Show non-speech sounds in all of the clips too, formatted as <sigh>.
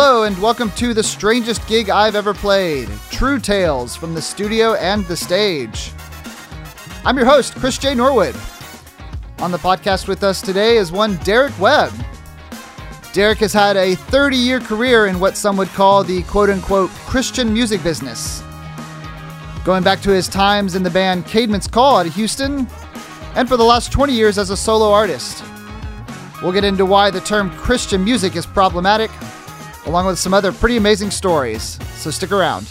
Hello, and welcome to the strangest gig I've ever played True Tales from the studio and the stage. I'm your host, Chris J. Norwood. On the podcast with us today is one Derek Webb. Derek has had a 30 year career in what some would call the quote unquote Christian music business. Going back to his times in the band Caedmon's Call out of Houston, and for the last 20 years as a solo artist. We'll get into why the term Christian music is problematic, along with some other pretty amazing stories, so stick around.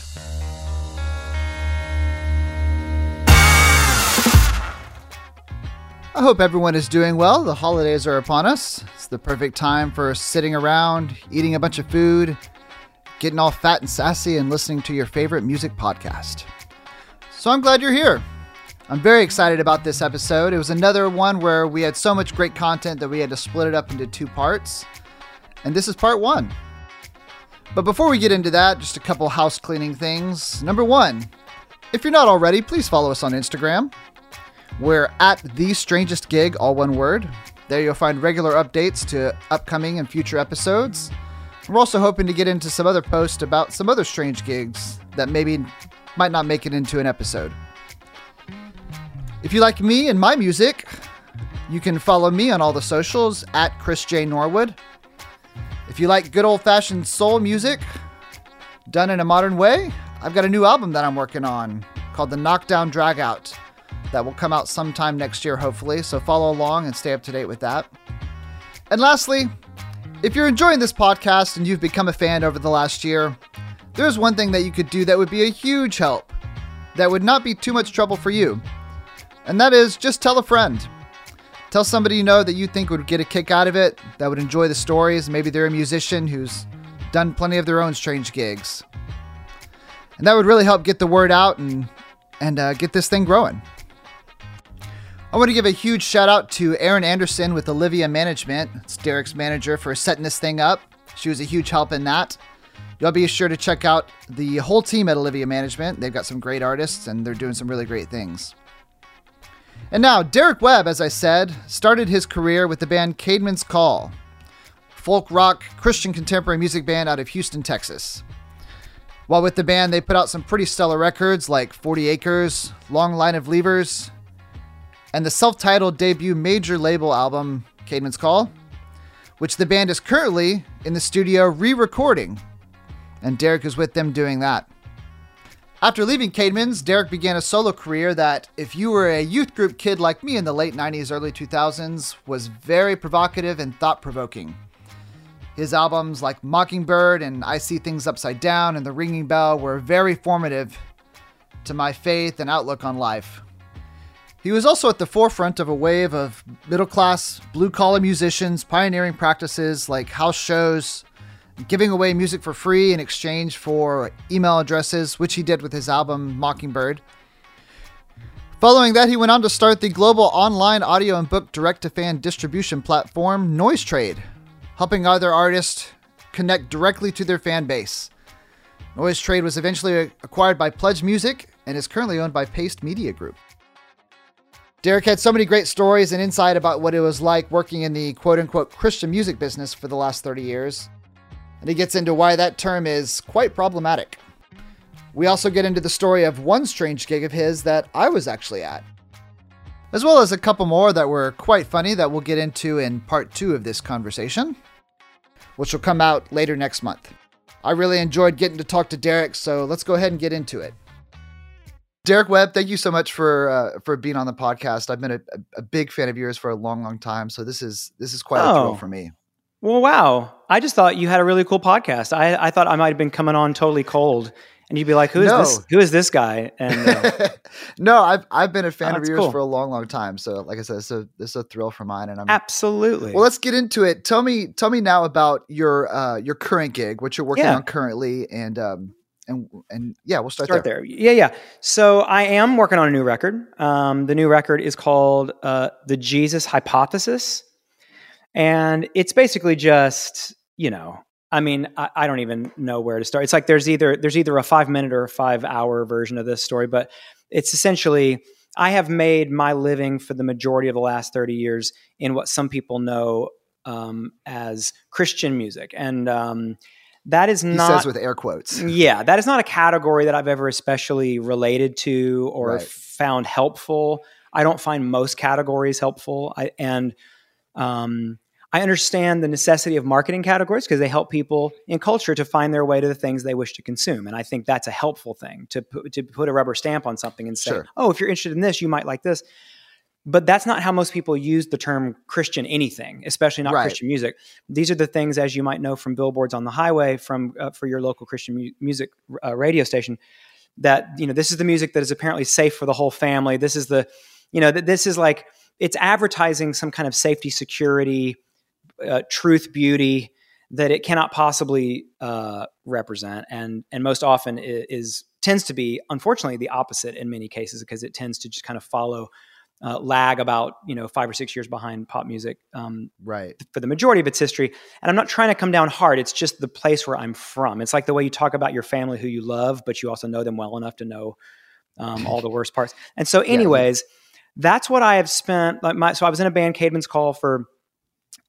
I hope everyone is doing well. The holidays are upon us. It's the perfect time for sitting around, eating a bunch of food, getting all fat and sassy, and listening to your favorite music podcast. So I'm glad you're here. I'm very excited about this episode. It was another one where we had so much great content that we had to split it up into two parts. And this is part one. But before we get into that, just a couple house cleaning things. Number one, if you're not already, please follow us on Instagram. We're at The Strangest Gig, all one word. There you'll find regular updates to upcoming and future episodes. We're also hoping to get into some other posts about some other strange gigs that maybe might not make it into an episode. If you like me and my music, you can follow me on all the socials at Chris J. Norwood. If you like good old fashioned soul music done in a modern way, I've got a new album that I'm working on called The Knockdown Dragout that will come out sometime next year, hopefully. So follow along and stay up to date with that. And lastly, if you're enjoying this podcast and you've become a fan over the last year, there's one thing that you could do that would be a huge help, that would not be too much trouble for you. And that is just tell a friend. Tell somebody you know that you think would get a kick out of it, that would enjoy the stories. Maybe they're a musician who's done plenty of their own strange gigs. And that would really help get the word out and, and uh, get this thing growing. I want to give a huge shout out to Erin Anderson with Olivia Management. It's Derek's manager for setting this thing up. She was a huge help in that. Y'all be sure to check out the whole team at Olivia Management. They've got some great artists and they're doing some really great things. And now, Derek Webb, as I said, started his career with the band Caedmon's Call, folk rock Christian contemporary music band out of Houston, Texas. While with the band, they put out some pretty stellar records like 40 Acres, Long Line of Leavers, and the self titled debut major label album, Caedmon's Call, which the band is currently in the studio re recording. And Derek is with them doing that. After leaving Caedmon's, Derek began a solo career that, if you were a youth group kid like me in the late 90s, early 2000s, was very provocative and thought provoking. His albums like Mockingbird and I See Things Upside Down and The Ringing Bell were very formative to my faith and outlook on life. He was also at the forefront of a wave of middle class, blue collar musicians pioneering practices like house shows, giving away music for free in exchange for email addresses, which he did with his album Mockingbird. Following that, he went on to start the global online audio and book direct to fan distribution platform Noisetrade, helping other artists connect directly to their fan base. Noisetrade was eventually acquired by Pledge Music and is currently owned by Paste Media Group. Derek had so many great stories and insight about what it was like working in the quote unquote Christian music business for the last 30 years. And he gets into why that term is quite problematic. We also get into the story of one strange gig of his that I was actually at, as well as a couple more that were quite funny that we'll get into in part two of this conversation, which will come out later next month. I really enjoyed getting to talk to Derek, so let's go ahead and get into it. Derek Webb, thank you so much for uh, for being on the podcast. I've been a, a, big fan of yours for a long, long time, so this is this is quite oh. a thrill for me. Well, wow! I just thought you had a really cool podcast. I, I thought I might have been coming on totally cold, and you'd be like, "Who is no. this? Who is this guy?" And uh, <laughs> no, I've I've been a fan oh, of yours cool. for a long, long time. So, like I said, it's a this is a thrill for mine, and I'm absolutely. Well, let's get into it. Tell me, tell me now about your uh, your current gig, what you're working yeah. on currently, and um, and and yeah, we'll start, start there. there. Yeah, yeah. So I am working on a new record. Um, the new record is called uh, "The Jesus Hypothesis," and it's basically just you know, I mean, I, I, don't even know where to start. It's like there's either there's either a five minute or a five hour version of this story, but it's essentially I have made my living for the majority of the last thirty years in what some people know um, as Christian music, and um, that is He not says with air quotes. <laughs> yeah, that is not a category that I've ever especially related to or Right. found helpful. I don't find most categories helpful. I, and um, I understand the necessity of marketing categories because they help people in culture to find their way to the things they wish to consume. And I think that's a helpful thing to put, to put a rubber stamp on something and say, Sure. oh, if you're interested in this, you might like this. But that's not how most people use the term Christian anything, especially not Right. Christian music. These are the things, as you might know from billboards on the highway, from uh, for your local Christian mu- music uh, radio station. That you know, this is the music that is apparently safe for the whole family. This is the, you know, that this is like it's advertising some kind of safety, security, uh, truth, beauty that it cannot possibly uh, represent, and and most often i- is tends to be unfortunately the opposite in many cases because it tends to just kind of follow uh, lag about you know five or six years behind pop music um, Right. for the majority of its history. And I'm not trying to come down hard. It's just the place where I'm from. It's like the way you talk about your family who you love, but you also know them well enough to know um, all the worst parts. And so, <laughs> Yeah. anyways, that's what I have spent. Like my, so I was in a band, Caedmon's Call, for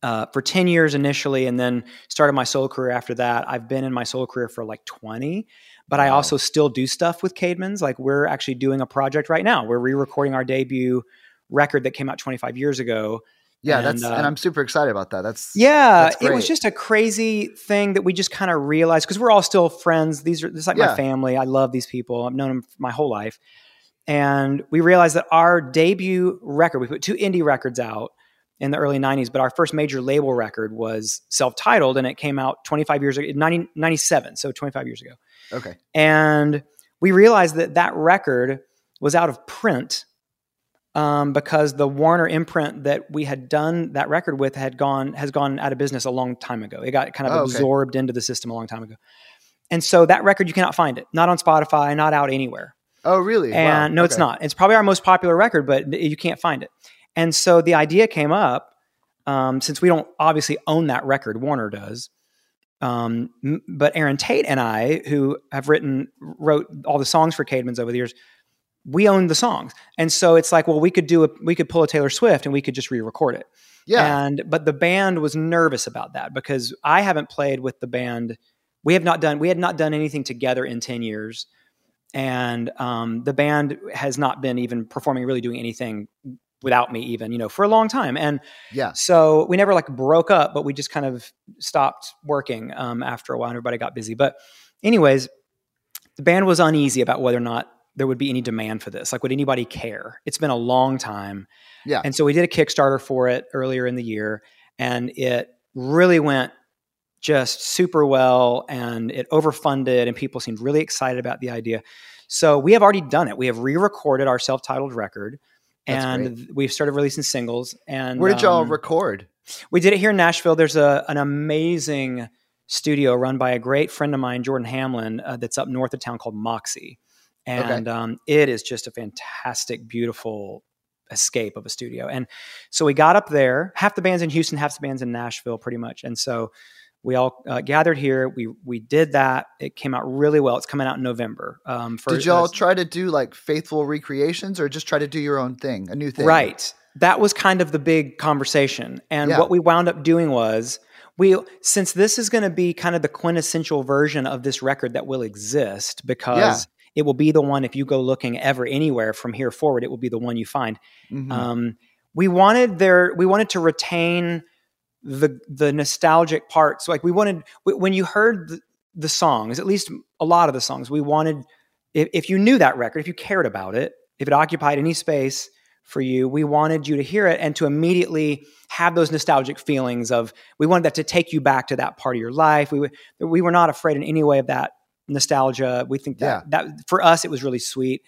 uh, for 10 years initially, and then started my solo career after that. I've been in my solo career for like 20, but I also still do stuff with Caedmon's. Like we're actually doing a project right now. We're re-recording our debut record that came out 25 years ago. Yeah, And, that's uh, and I'm super excited about that. That's Yeah, That's it was just a crazy thing that we just kind of realized because we're all still friends. These are this is like Yeah. my family. I love these people. I've known them my whole life, and we realized that our debut record, we put two indie records out in the early '90s, but our first major label record was self-titled, and it came out 25 years ago, 90, 97, so 25 years ago. okay. And we realized that that record was out of print um, because the Warner imprint that we had done that record with had gone has gone out of business a long time ago. It got kind of Oh, okay. absorbed into the system a long time ago. And so that record you cannot find it, not on Spotify, not out anywhere. Oh, really? Wow. And no, it's not. It's probably our most popular record, but you can't find it. And so the idea came up um, since we don't obviously own that record, Warner does. Um, but Aaron Tate and I, who have written, wrote all the songs for Caedmon's over the years, we own the songs. And so it's like, well, we could do a, we could pull a Taylor Swift and we could just re-record it. Yeah. And but the band was nervous about that because I haven't played with the band. We have not done we had not done anything together in 10 years. And um, the band has not been even performing, really doing anything without me, even, you know, for a long time. And yeah. so we never like broke up, but we just kind of stopped working um, after a while. and Everybody got busy. But, anyways, the band was uneasy about whether or not there would be any demand for this. Like, would anybody care? It's been a long time. Yeah. And so we did a Kickstarter for it earlier in the year, and it really went just super well and it overfunded and people seemed really excited about the idea. So we have already done it. We have re-recorded our self-titled record That's and we've started releasing singles and Where did y'all um, record? we did it here in Nashville. There's a an amazing studio run by a great friend of mine, Jordan Hamlin, uh, that's up north of town called Moxie, and um, it is just a fantastic, beautiful escape of a studio. And so we got up there. Half the bands in Houston, half the bands in Nashville, pretty much. And so we all uh, gathered here. We we did that. It came out really well. It's coming out in November. Um, for, Did y'all uh, try to do like faithful recreations or just try to do your own thing, a new thing? Right. That was kind of the big conversation. And Yeah. what we wound up doing was we since this is going to be kind of the quintessential version of this record that will exist because Yeah. it will be the one if you go looking ever anywhere from here forward it will be the one you find. Mhm. Um, we wanted there we wanted to retain the the nostalgic parts. Like we wanted when you heard the, the songs at least a lot of the songs we wanted if, if you knew that record if you cared about it if it occupied any space for you we wanted you to hear it and to immediately have those nostalgic feelings of we wanted that to take you back to that part of your life. We, we were not afraid in any way of that nostalgia. We think that that for us it was really sweet.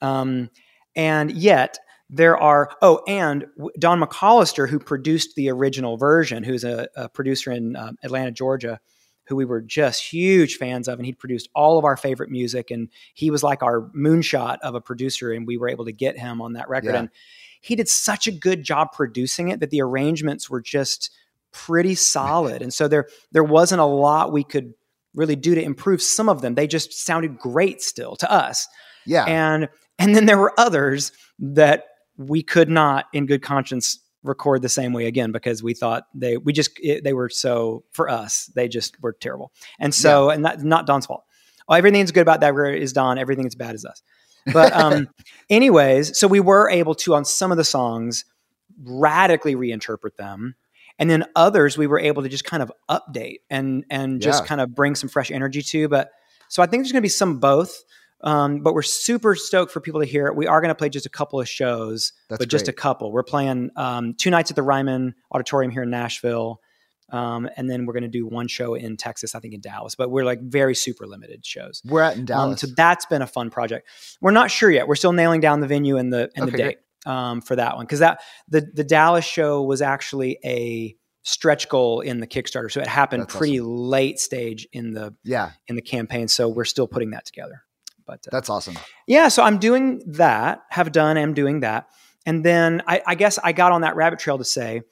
Um, and yet there are oh and don mccollister who produced the original version who's a, a producer in um, atlanta georgia who we were just huge fans of and he'd produced all of our favorite music and he was like our moonshot of a producer and we were able to get him on that record Yeah. and he did such a good job producing it that the arrangements were just pretty solid and so there there wasn't a lot we could really do to improve some of them they just sounded great still to us Yeah. and and then there were others that we could not in good conscience record the same way again because we thought they we just it, they were so for us they just were terrible. And so and that's not don's fault. Oh, everything's good about that is don everything that's bad is us. But um <laughs> anyways so we were able to on some of the songs radically reinterpret them. And then others we were able to just kind of update and and just Yeah. kind of bring some fresh energy to but so i think there's going to be some both um, but we're super stoked for people to hear it we are going to play just a couple of shows That's but just a couple we're playing um, two nights at the ryman auditorium here in nashville um, and then we're going to do one show in texas i think in dallas but we're like very super limited shows We're at in um, Dallas. so that's been a fun project. We're not sure yet. We're still nailing down the venue and the and Okay, the date um, for that one because that the the Dallas show was actually a stretch goal in the Kickstarter, so it happened That's pretty late stage in the yeah, in the campaign. So we're still putting that together. But uh, that's awesome. yeah, so I'm doing that. Have done. Am doing that, and then I, I guess I got on that rabbit trail to say,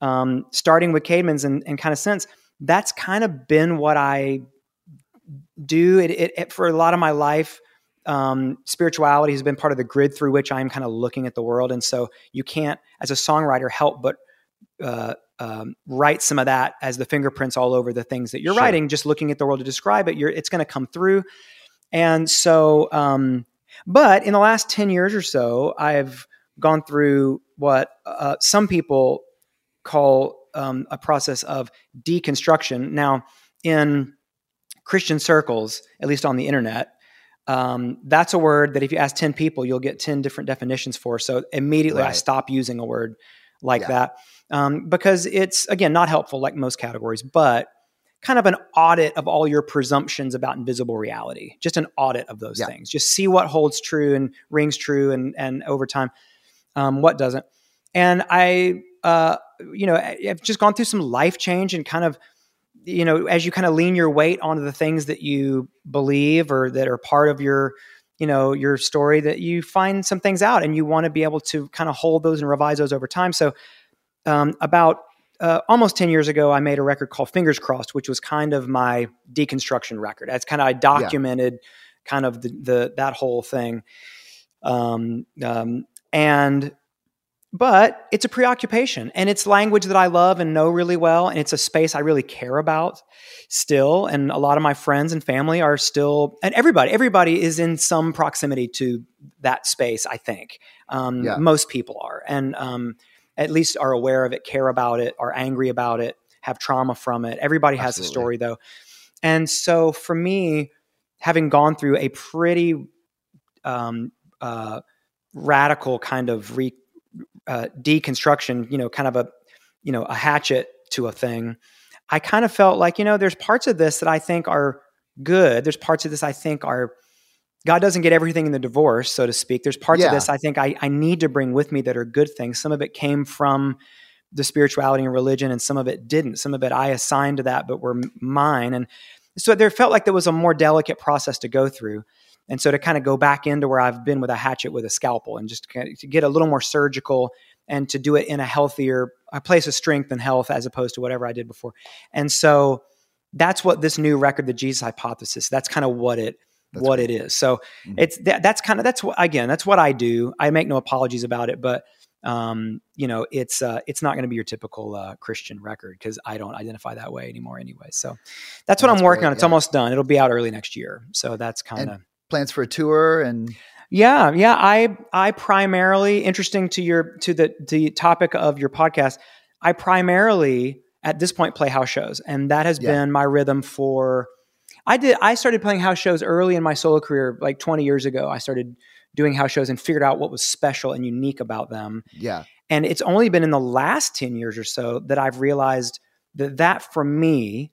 um, starting with Caedmon's and, and kind of since that's kind of been what I do. It, it, it for a lot of my life. Um, spirituality has been part of the grid through which I'm kind of looking at the world, and so you can't, as a songwriter, help but uh, um, write some of that as the fingerprints all over the things that you're Sure. writing. Just looking at the world to describe it, you're, it's going to come through. And so, um, but in the last 10 years or so, I've gone through what uh, some people call um, a process of deconstruction. Now, in Christian circles, at least on the internet, um, that's a word that if you ask 10 people, you'll get 10 different definitions for. So immediately I Right. stop using a word like Yeah. that um, because it's, again, not helpful like most categories, but kind of an audit of all your presumptions about invisible reality. Just an audit of those Yeah. things. Just see what holds true and rings true and, and over time, um, what doesn't. And I, uh, you know, I've just gone through some life change and kind of, you know, as you kind of lean your weight onto the things that you believe or that are part of your, you know, your story, that you find some things out and you want to be able to kind of hold those and revise those over time. So, um, about uh, almost 10 years ago, I made a record called Fingers Crossed, which was kind of my deconstruction record. That's kind of, I documented kind of the, the, that whole thing. Um, um, and, but it's a preoccupation and it's language that I love and know really well. And it's a space I really care about still. And a lot of my friends and family are still, and everybody, everybody is in some proximity to that space, I think. Um, Yeah. Most people are. And, um, at least are aware of it, care about it, are angry about it, have trauma from it. Everybody has a story though. And so for me, having gone through a pretty um, uh, radical kind of re, uh, deconstruction, you know, kind of a, you know, a hatchet to a thing, I kind of felt like, you know, there's parts of this that I think are good. There's parts of this I think are God doesn't get everything in the divorce, so to speak. There's parts Yeah. of this I think I, I need to bring with me that are good things. Some of it came from the spirituality and religion, and some of it didn't. Some of it I assigned to that, but were mine. And so there felt like there was a more delicate process to go through. And so to kind of go back into where I've been with a hatchet with a scalpel and just kind of to get a little more surgical and to do it in a healthier a place of strength and health as opposed to whatever I did before. And so that's what this new record, the Jesus hypothesis, that's kind of what it That's what great. it is. So Mhm. it's that, that's kind of that's what again that's what I do. I make no apologies about it, but um, you know it's uh, it's not going to be your typical uh, Christian record because I don't identify that way anymore anyway. So that's what That's I'm working great, on. It's yeah. almost done. It'll be out early next year. So that's kind of Plans for a tour and yeah, yeah. I I primarily interesting to your to the the topic of your podcast. I primarily at this point play house shows, and that has Yeah. been my rhythm for. I did. I started playing house shows early in my solo career, like 20 years ago. I started doing house shows and figured out what was special and unique about them. yeah, And it's only been in the last 10 years or so that I've realized that that for me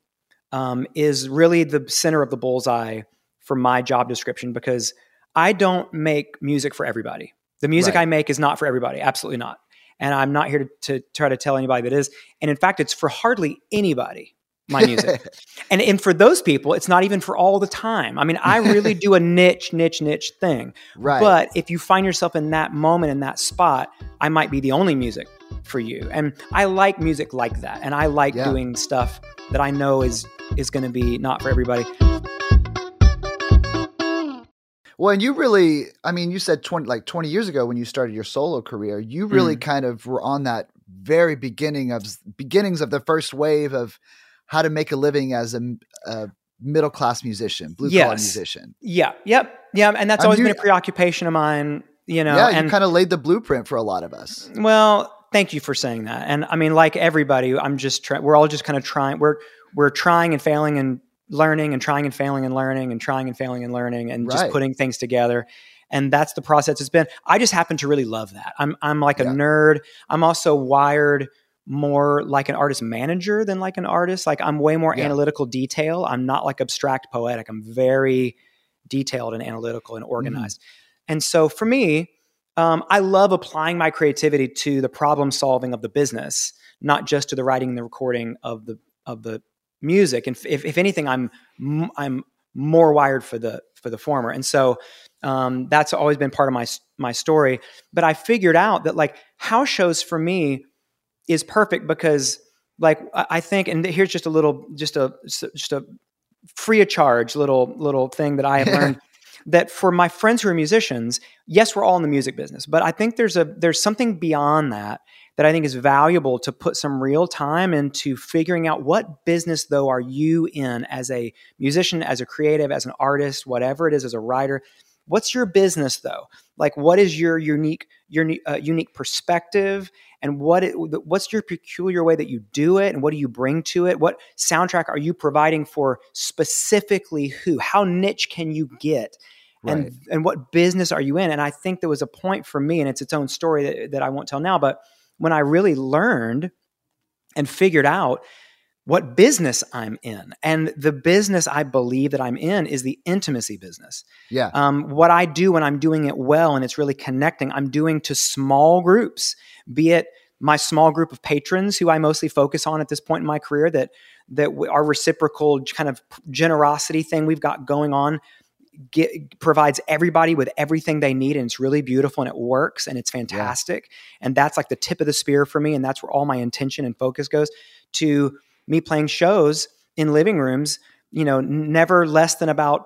um, is really the center of the bullseye for my job description because I don't make music for everybody. The music Right. I make is not for everybody, absolutely not. And I'm not here to, to try to tell anybody that is. And in fact, it's for hardly anybody, my music. <laughs> and, and for those people, it's not even for all the time. I mean, I really do a <laughs> niche, niche, niche thing. right. But if you find yourself in that moment, in that spot, I might be the only music for you. And I like music like that. And I like Yeah. doing stuff that I know is is going to be not for everybody. Well, and you really, I mean, you said 20, like 20 years ago when you started your solo career, you really Mm. kind of were on that very beginning of beginnings of the first wave of how to make a living as a, a middle class musician, blue collar Yes. musician. Yeah. Yep. Yeah. And that's always been a preoccupation of mine. You know. yeah, and you kind of laid the blueprint for a lot of us. Well, thank you for saying that. And I mean, like everybody, I'm just trying. We're all just kind of trying. We're we're trying and failing and learning and trying and failing and learning and trying and failing and learning and just putting things together. And that's the process it's been. I just happen to really love that. I'm I'm like a Yeah. nerd. I'm also wired more like an artist manager than like an artist. Like I'm way more Yeah. analytical detail. I'm not like abstract poetic. I'm very detailed and analytical and organized. And so for me, um, I love applying my creativity to the problem solving of the business, not just to the writing and the recording of the of the music. And if, if anything, I'm I'm more wired for the for the former. And so um, that's always been part of my my story. But I figured out that like house shows for me is perfect because like I think, and here's just a little, just a just a free of charge little little thing that I have learned that for my friends who are musicians, yes, we're all in the music business, but I think there's a there's something beyond that that I think is valuable to put some real time into figuring out what business though are you in as a musician, as a creative, as an artist, whatever it is, as a writer. What's your business though? Like, what is your unique your uh, unique perspective, and what it, what's your peculiar way that you do it, and what do you bring to it? What soundtrack are you providing for specifically who? How niche can you get? and Right. and what business are you in? And I think there was a point for me, and it's its own story that, that I won't tell now. But when I really learned and figured out what business I'm in, and the business I believe that I'm in is the intimacy business. Yeah. Um, what I do when I'm doing it well and it's really connecting, I'm doing to small groups, be it my small group of patrons who I mostly focus on at this point in my career that that our reciprocal kind of generosity thing we've got going on get, provides everybody with everything they need and it's really beautiful and it works and it's fantastic and that's like the tip of the spear for me and that's where all my intention and focus goes to me playing shows in living rooms you know never less than about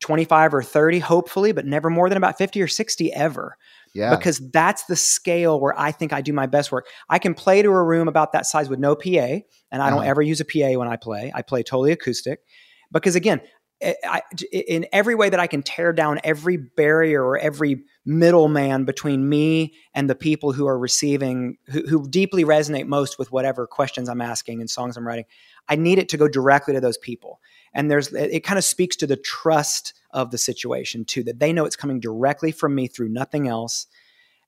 25 or 30 hopefully but never more than about 50 or 60 ever Yeah. because that's the scale where I think I do my best work. I can play to a room about that size with no PA, and I don't Uh-huh. ever use a PA when I play. I play totally acoustic because, again, Eh, I- in every way that I can tear down every barrier or every middleman between me and the people who are receiving, who, who deeply resonate most with whatever questions I'm asking and songs I'm writing, I need it to go directly to those people. And there's, it, it kind of speaks to the trust of the situation too, that they know it's coming directly from me through nothing else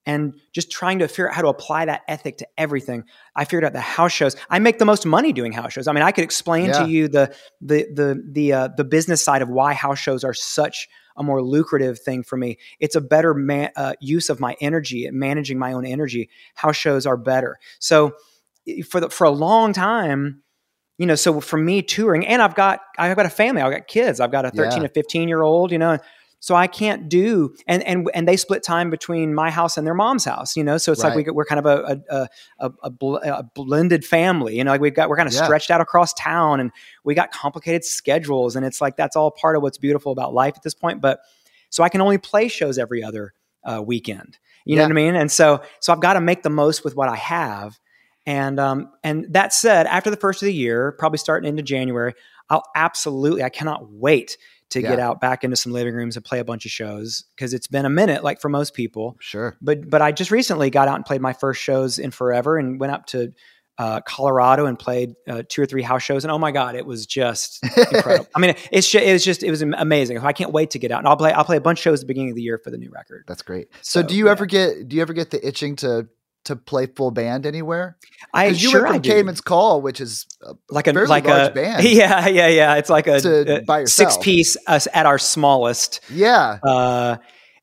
and just trying to figure out how to apply that ethic to everything. I figured out the house shows. I make the most money doing house shows. I mean, I could explain Yeah. to you the the the the uh, the business side of why house shows are such a more lucrative thing for me. It's a better ma- uh, use of my energy managing my own energy. House shows are better. So for the, for a long time, you know, so for me touring, and I've got I've got a family. I've got kids. I've got a thirteen Yeah. to fifteen year old. You know, so I can't do and and and they split time between my house and their mom's house. You know, so it's like we, we're kind of a a, a, a, bl- a blended family. You know, like we've got we're kind of Yeah. stretched out across town, and we got complicated schedules, and it's like that's all part of what's beautiful about life at this point. But so I can only play shows every other uh, weekend. You know what I mean? And so so I've got to make the most with what I have. And um, and that said, after the first of the year, probably starting into January, I'll absolutely I cannot wait to get out back into some living rooms and play a bunch of shows because it's been a minute, like for most people. Sure. But but I just recently got out and played my first shows in forever and went up to uh, Colorado and played uh, two or three house shows and oh my god, it was just <laughs> incredible. I mean, it's just, it was just it was amazing. I can't wait to get out and I'll play I'll play a bunch of shows at the beginning of the year for the new record. That's great. So, So, do you yeah. ever get do you ever get the itching to to play full band anywhere? I you sure went I from. Caedmon's Call, which is uh, like a like large a <laughs> band. yeah yeah yeah. It's like a, To- a by yourself. six piece us at our smallest. yeah, Uh,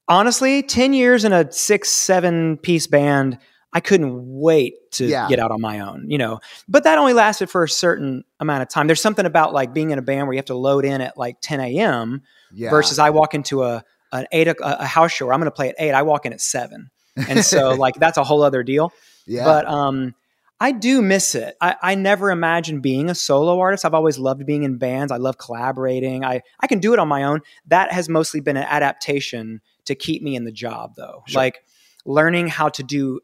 honestly, 10 years in a six, seven piece band, I couldn't wait to Yeah. get out on my own, you know. But that only lasted for a certain amount of time. There's something about like being in a band where you have to load in at like 10 a.m. yeah. versus I walk into a an eight o- a house show where I'm going to play at eight. I walk in at seven, and so <laughs> like that's a whole other deal. yeah, But um, I do miss it. I, I never imagined being a solo artist. I've always loved being in bands. I love collaborating. I, I can do it on my own. That has mostly been an adaptation to keep me in the job, though. Sure. Like learning how to do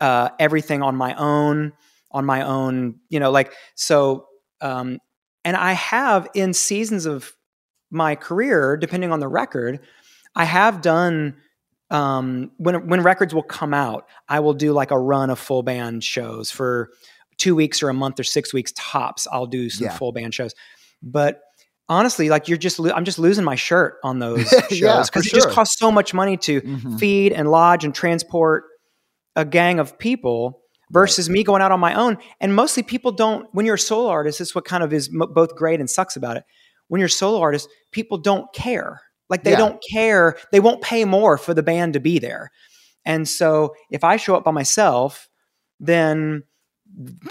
uh, everything on my own, on my own, you know, like so. Um, and I have in seasons of my career, depending on the record, I have done um, when when records will come out, I will do like a run of full band shows for two weeks or a month or six weeks tops. I'll do some Yeah. full band shows, but honestly, like you're just lo- I'm just losing my shirt on <laughs> those shows Yeah, because for it just costs so much money to Mhm. feed and lodge and transport a gang of people versus me going out on my own. And mostly people don't, when you're a solo artist, this is what kind of is both great and sucks about it. When you're a solo artist, people don't care. Like they Yeah. don't care. They won't pay more for the band to be there. And so if I show up by myself, then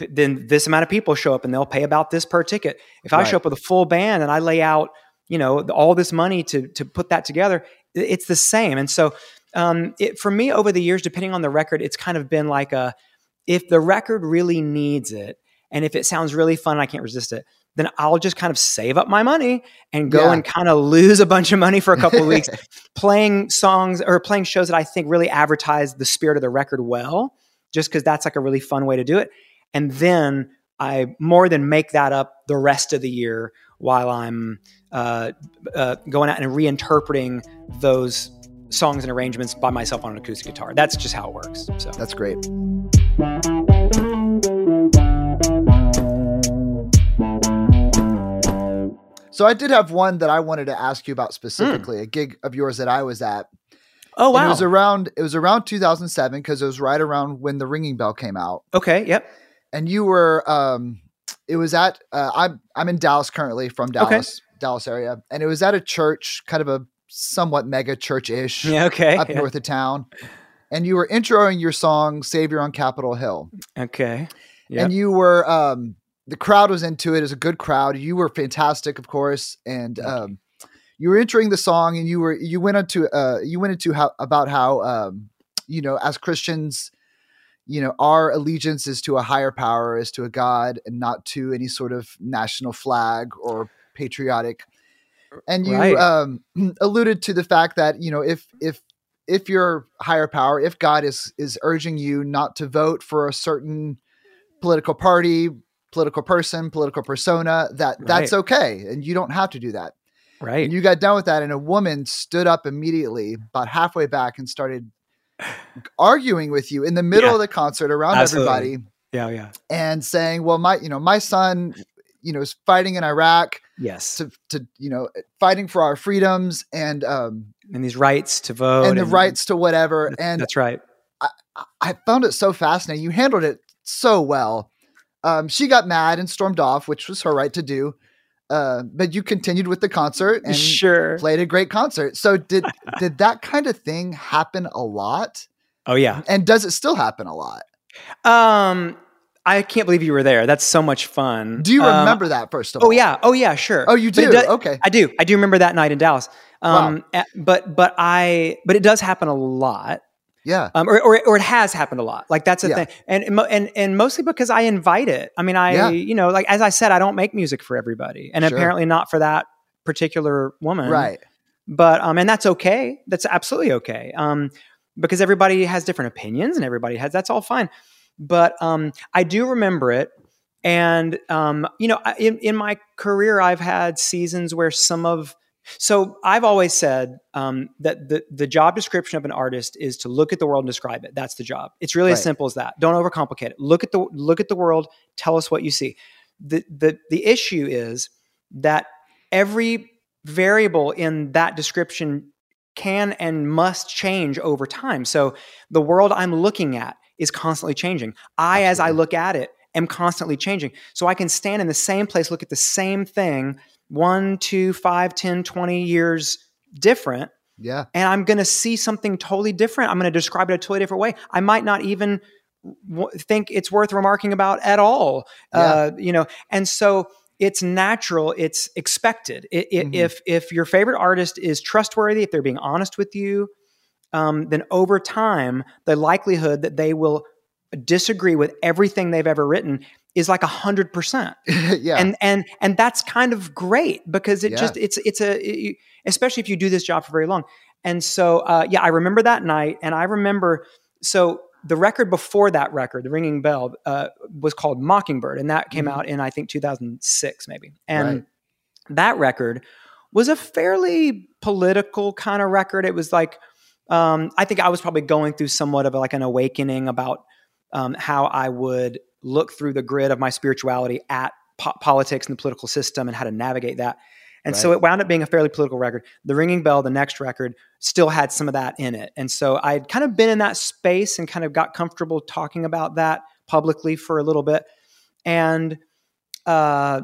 then this amount of people show up and they'll pay about this per ticket. If I Right. show up with a full band and I lay out, you know, all this money to to put that together, it's the same. And so um, it, for me over the years, depending on the record, it's kind of been like a if the record really needs it and if it sounds really fun I can't resist it, then I'll just kind of save up my money and go Yeah. and kind of lose a bunch of money for a couple of weeks <laughs> playing songs or playing shows that I think really advertise the spirit of the record well, just because that's like a really fun way to do it. And then I more than make that up the rest of the year while I'm uh, uh, going out and reinterpreting those songs and arrangements by myself on an acoustic guitar. That's just how it works. So That's great. So I did have one that I wanted to ask you about specifically, a gig of yours that I was at. oh And wow, it was around it was around 2007 because it was right around when the Ringing Bell came out, okay, yep, and you were um, it was at uh, I'm I'm in Dallas currently from Okay. Dallas Dallas area, and it was at a church, kind of a somewhat mega church ish yeah, okay, up yeah. north of town, and you were introing your song "Savior on Capitol Hill." okay, Yep. and you were um the crowd was into it. It was a good crowd. You were fantastic, of course, and you. um you were entering the song and you were you went into uh you went into how about how um you know as Christians you know our allegiance is to a higher power is to a god and not to any sort of national flag or patriotic and you Right. um <clears throat> alluded to the fact that you know if if if your higher power if god is is urging you not to vote for a certain political party political person political persona that that's Right. okay and you don't have to do that right. and you got done with that and a woman stood up immediately about halfway back and started arguing with you in the middle Yeah. of the concert around Absolutely. everybody yeah, yeah, and saying well my you know my son you know is fighting in iraq yes, to to you know fighting for our freedoms and um and these rights to vote and the rights to whatever and that's right. I- I found it so fascinating. You handled it so well. Um, she got mad and stormed off, which was her right to do. Uh, but you continued with the concert and sure. played a great concert. So did did that kind of thing happen a lot? Oh yeah. And does it still happen a lot? Um, I can't believe you were there. That's so much fun. Do you Um, remember that first of Oh all? yeah. Oh yeah. Sure. Oh, you But do. does- okay. I do. I do remember that night in Dallas. Um, a- but but I but it does happen a lot. Yeah. Um, or, or or it has happened a lot. Like that's a Yeah. thing, and and and mostly because I invite it. I mean, I Yeah. you know, like as I said, I don't make music for everybody, and Sure. apparently not for that particular woman. Right. But um, and that's okay. That's absolutely okay. Um, because everybody has different opinions, and everybody has that's all fine. But um, I do remember it, and um, you know, in in my career, I've had seasons where some of so I've always said um, that the the job description of an artist is to look at the world and describe it. That's the job. It's really as simple as that. Don't overcomplicate it. Look at the look at the world. Tell us what you see. the the The issue is that every variable in that description can and must change over time. So the world I'm looking at is constantly changing. I, as I look at it, am constantly changing. So I can stand in the same place, look at the same thing one, two, five, 10, 20 years different, Yeah. and I'm going to see something totally different. I'm going to describe it a totally different way. I might not even w- think it's worth remarking about at all. Uh, you know, and so it's natural, it's expected. I- I- Mhm. If if your favorite artist is trustworthy, if they're being honest with you, um, then over time, the likelihood that they will disagree with everything they've ever written is like a hundred percent <laughs> yeah. and and and that's kind of great because it Yeah. just it's it's a it- especially if you do this job for very long and so uh, yeah i remember that night and i remember so the record before that record, The Ringing Bell, uh, was called Mockingbird, and that came Mhm. out in I think 2006 maybe. And Right. that record was a fairly political kind of record. It was like um, I think I was probably going through somewhat of like an awakening about um, how I would look through the grid of my spirituality at po- politics and the political system and how to navigate that. And so it wound up being a fairly political record. The Ringing Bell, the next record, still had some of that in it. And so I'd kind of been in that space and kind of got comfortable talking about that publicly for a little bit. And uh,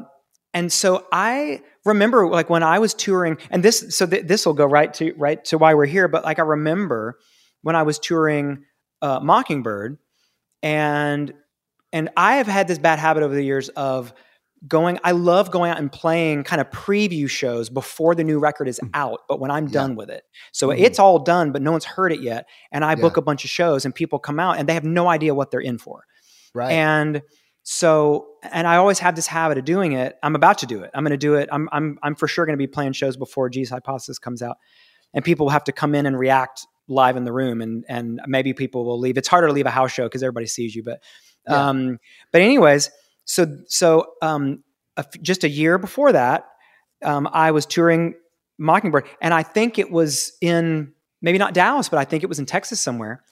and so I remember like when I was touring, and this so th- this will go right to right to why we're here. But like I remember when I was touring uh, Mockingbird, and and I have had this bad habit over the years of going. I love going out and playing kind of preview shows before the new record is out, but when I'm Yeah. done with it, so Mhm. it's all done, but no one's heard it yet, and I Yeah. book a bunch of shows, and people come out and they have no idea what they're in for. Right. And so, and I always have this habit of doing it. I'm about to do it. I'm going to do it. I'm, I'm, I'm for sure going to be playing shows before Jesus Hypothesis comes out, and people will have to come in and react live in the room, and and maybe people will leave. It's harder to leave a house show because everybody sees you, but, Yeah. um, but anyways, so so um, a f- just a year before that, um, I was touring Mockingbird, and I think it was in maybe not Dallas, but I think it was in Texas somewhere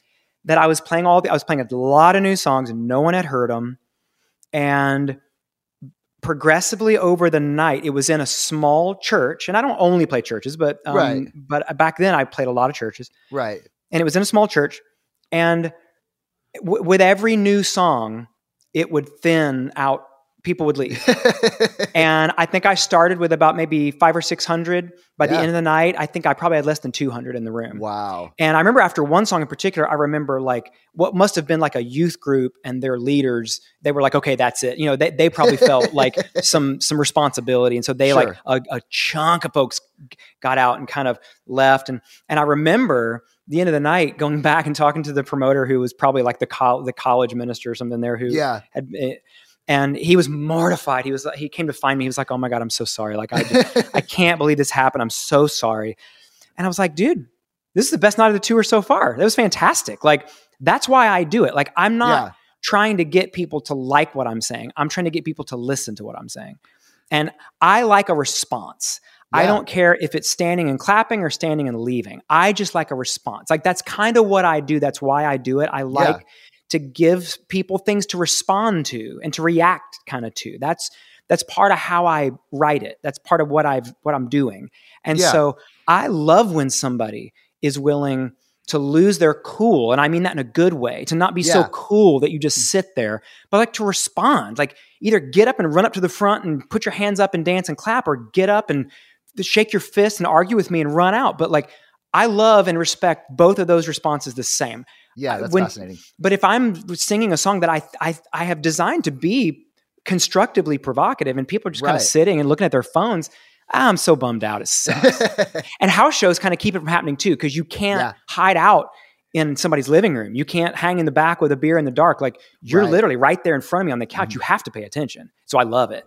that I was playing all the, I was playing a lot of new songs and no one had heard them. And progressively over the night, it was in a small church. And I don't only play churches, but, um, Right. but back then I played a lot of churches right. and it was in a small church. And w- with every new song, it would thin out. People would leave. <laughs> and I think I started with about maybe five or 600. By the end of the night, I think I probably had less than 200 in the room. wow. And I remember after one song in particular, I remember like what must have been like a youth group and their leaders, they were like, okay, that's it. You know, they, they probably felt <laughs> like some some responsibility. And so they like a, a chunk of folks got out and kind of left. And and I remember the end of the night going back and talking to the promoter who was probably like the col- the college minister or something there who Yeah. had and he was mortified. He was he came to find me. He was like, "Oh my god, I'm so sorry. Like I just, <laughs> I can't believe this happened. I'm so sorry." And I was like, "Dude, this is the best night of the tour so far. That was fantastic. Like that's why I do it. Like I'm not yeah. trying to get people to like what I'm saying. I'm trying to get people to listen to what I'm saying. And I like a response. I don't care if it's standing and clapping or standing and leaving. I just like a response. Like that's kind of what I do. That's why I do it. I like to give people things to respond to and to react kind of to. That's that's part of how I write it. That's part of what I've what I'm doing. And Yeah. so I love when somebody is willing to lose their cool and I mean that in a good way, to not be so cool that you just mm. sit there, but like to respond. Like either get up and run up to the front and put your hands up and dance and clap or get up and shake your fist and argue with me and run out. But like I love and respect both of those responses the same. Yeah. That's when- fascinating. But if I'm singing a song that I I, I have designed to be constructively provocative, and people are just kind of sitting and looking at their phones, I'm so bummed out. It sucks. <laughs> and house shows kind of keep it from happening too, because you can't Yeah. hide out in somebody's living room. You can't hang in the back with a beer in the dark. Like you're Right. literally right there in front of me on the couch. Mhm. You have to pay attention. So I love it.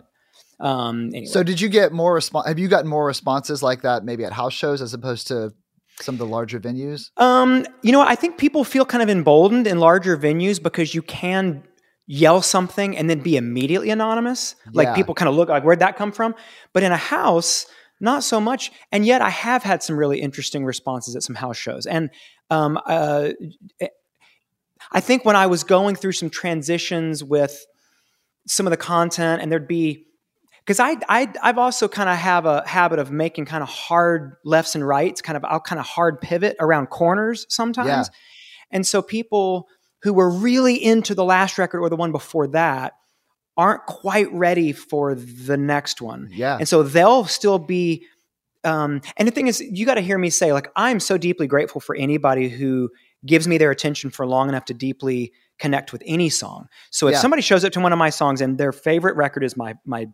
Um, anyway. so did you get more response? Have you gotten more responses like that maybe at house shows as opposed to some of the larger venues? Um, you know. I think people feel kind of emboldened in larger venues because you can yell something and then be immediately anonymous. Like Yeah. people kind of look like, where'd that come from? But in a house, not so much. And yet I have had some really interesting responses at some house shows. And um, uh, I think when I was going through some transitions with some of the content, and there'd be because I, I I've also kind of have a habit of making kind of hard lefts and rights, kind of I'll kind of hard pivot around corners sometimes. Yeah. And so people who were really into the last record or the one before that aren't quite ready for the next one. Yeah. And so they'll still be um, and the thing is, you got to hear me say, like, I'm so deeply grateful for anybody who gives me their attention for long enough to deeply connect with any song. So if Yeah. somebody shows up to one of my songs and their favorite record is my my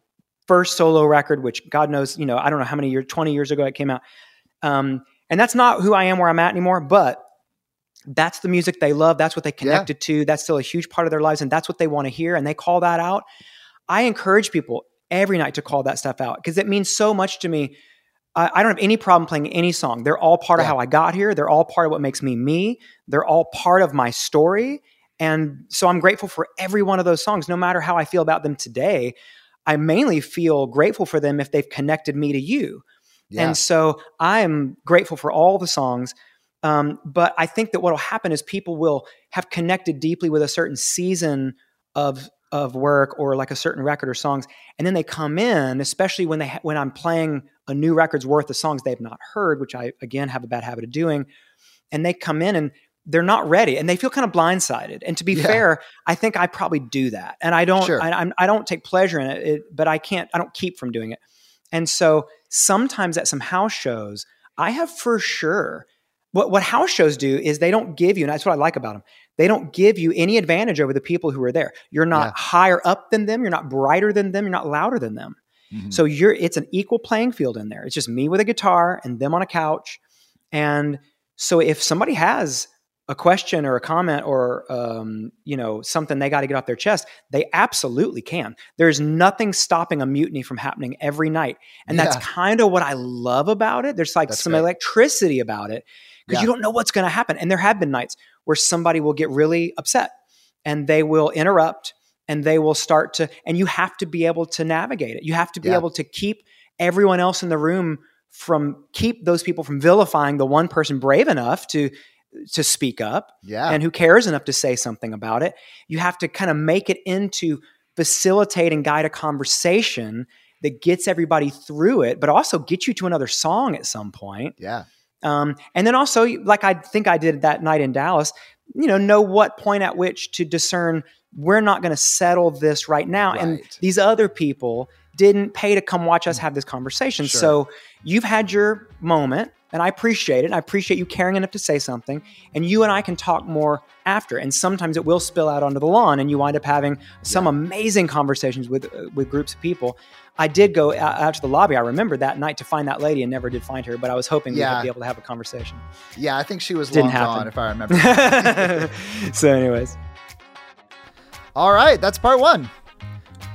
first solo record, which God knows, you know, I don't know how many years, 20 years ago it came out. Um, and that's not who I am where I'm at anymore, but that's the music they love. That's what they connected to. That's still a huge part of their lives. And that's what they want to hear. And they call that out. I encourage people every night to call that stuff out because it means so much to me. I, I don't have any problem playing any song. They're all part of how I got here. They're all part of what makes me me. They're all part of my story. And so I'm grateful for every one of those songs, no matter how I feel about them today. I mainly feel grateful for them if they've connected me to you. Yeah. And so I'm grateful for all the songs. Um, but I think that what will happen is people will have connected deeply with a certain season of of work or like a certain record or songs, and then they come in, especially when they ha- when I'm playing a new record's worth of songs they've not heard, which I again have a bad habit of doing, and they come in and they're not ready and they feel kind of blindsided. And to be Yeah. fair, I think I probably do that, and I don't Sure. I, I'm, I don't take pleasure in it, it, but I can't I don't keep from doing it. And so sometimes at some house shows, I have for sure what what house shows do is they don't give you, and that's what I like about them. They don't give you any advantage over the people who are there. You're not Yeah. higher up than them. You're not brighter than them. You're not louder than them. Mhm. So you're it's an equal playing field in there. It's just me with a guitar and them on a couch. And so if somebody has a question or a comment or um, you know something they got to get off their chest, they absolutely can. There's nothing stopping a mutiny from happening every night, and that's kind of what I love about it. There's like That's some great. electricity about it because Yeah. you don't know what's going to happen. And there have been nights where somebody will get really upset and they will interrupt and they will start to, and you have to be able to navigate it. You have to be Yeah. able to keep everyone else in the room from keep those people from vilifying the one person brave enough to to speak up yeah. and who cares enough to say something about it. You have to kind of make it into facilitate and guide a conversation that gets everybody through it, but also get you to another song at some point. yeah. Um, and then also, like I think I did that night in Dallas, you know, know what point at which to discern we're not going to settle this right now. And these other people didn't pay to come watch us have this conversation. Sure. So you've had your moment, and I appreciate it. I appreciate you caring enough to say something. And you and I can talk more after. And sometimes it will spill out onto the lawn, and you wind up having some amazing conversations with uh, with groups of people. I did go out, to the lobby. I remember that night to find that lady and never did find her, but I was hoping Yeah. we'd be able to have a conversation. Yeah, I think she was Didn't long happen. gone, if I remember. <laughs> so, anyways, All right, that's part one.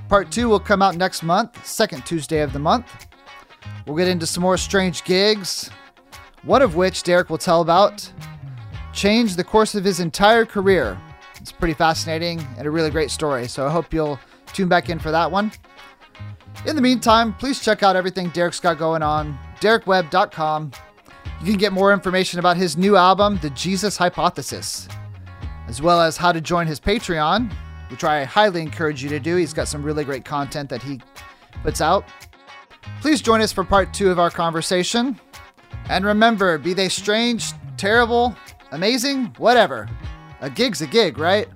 Part two will come out next month, second Tuesday of the month. We'll get into some more strange gigs, one of which Derek will tell about. Changed the course of his entire career. It's pretty fascinating and a really great story, so I hope you'll tune back in for that one. In the meantime, please check out everything Derek's got going on, derekwebb.com. You can get more information about his new album, The Jesus Hypothesis, as well as how to join his Patreon, which I highly encourage you to do. He's got some really great content that he puts out. Please join us for part two of our conversation. And remember, be they strange, terrible, amazing, whatever, a gig's a gig, right?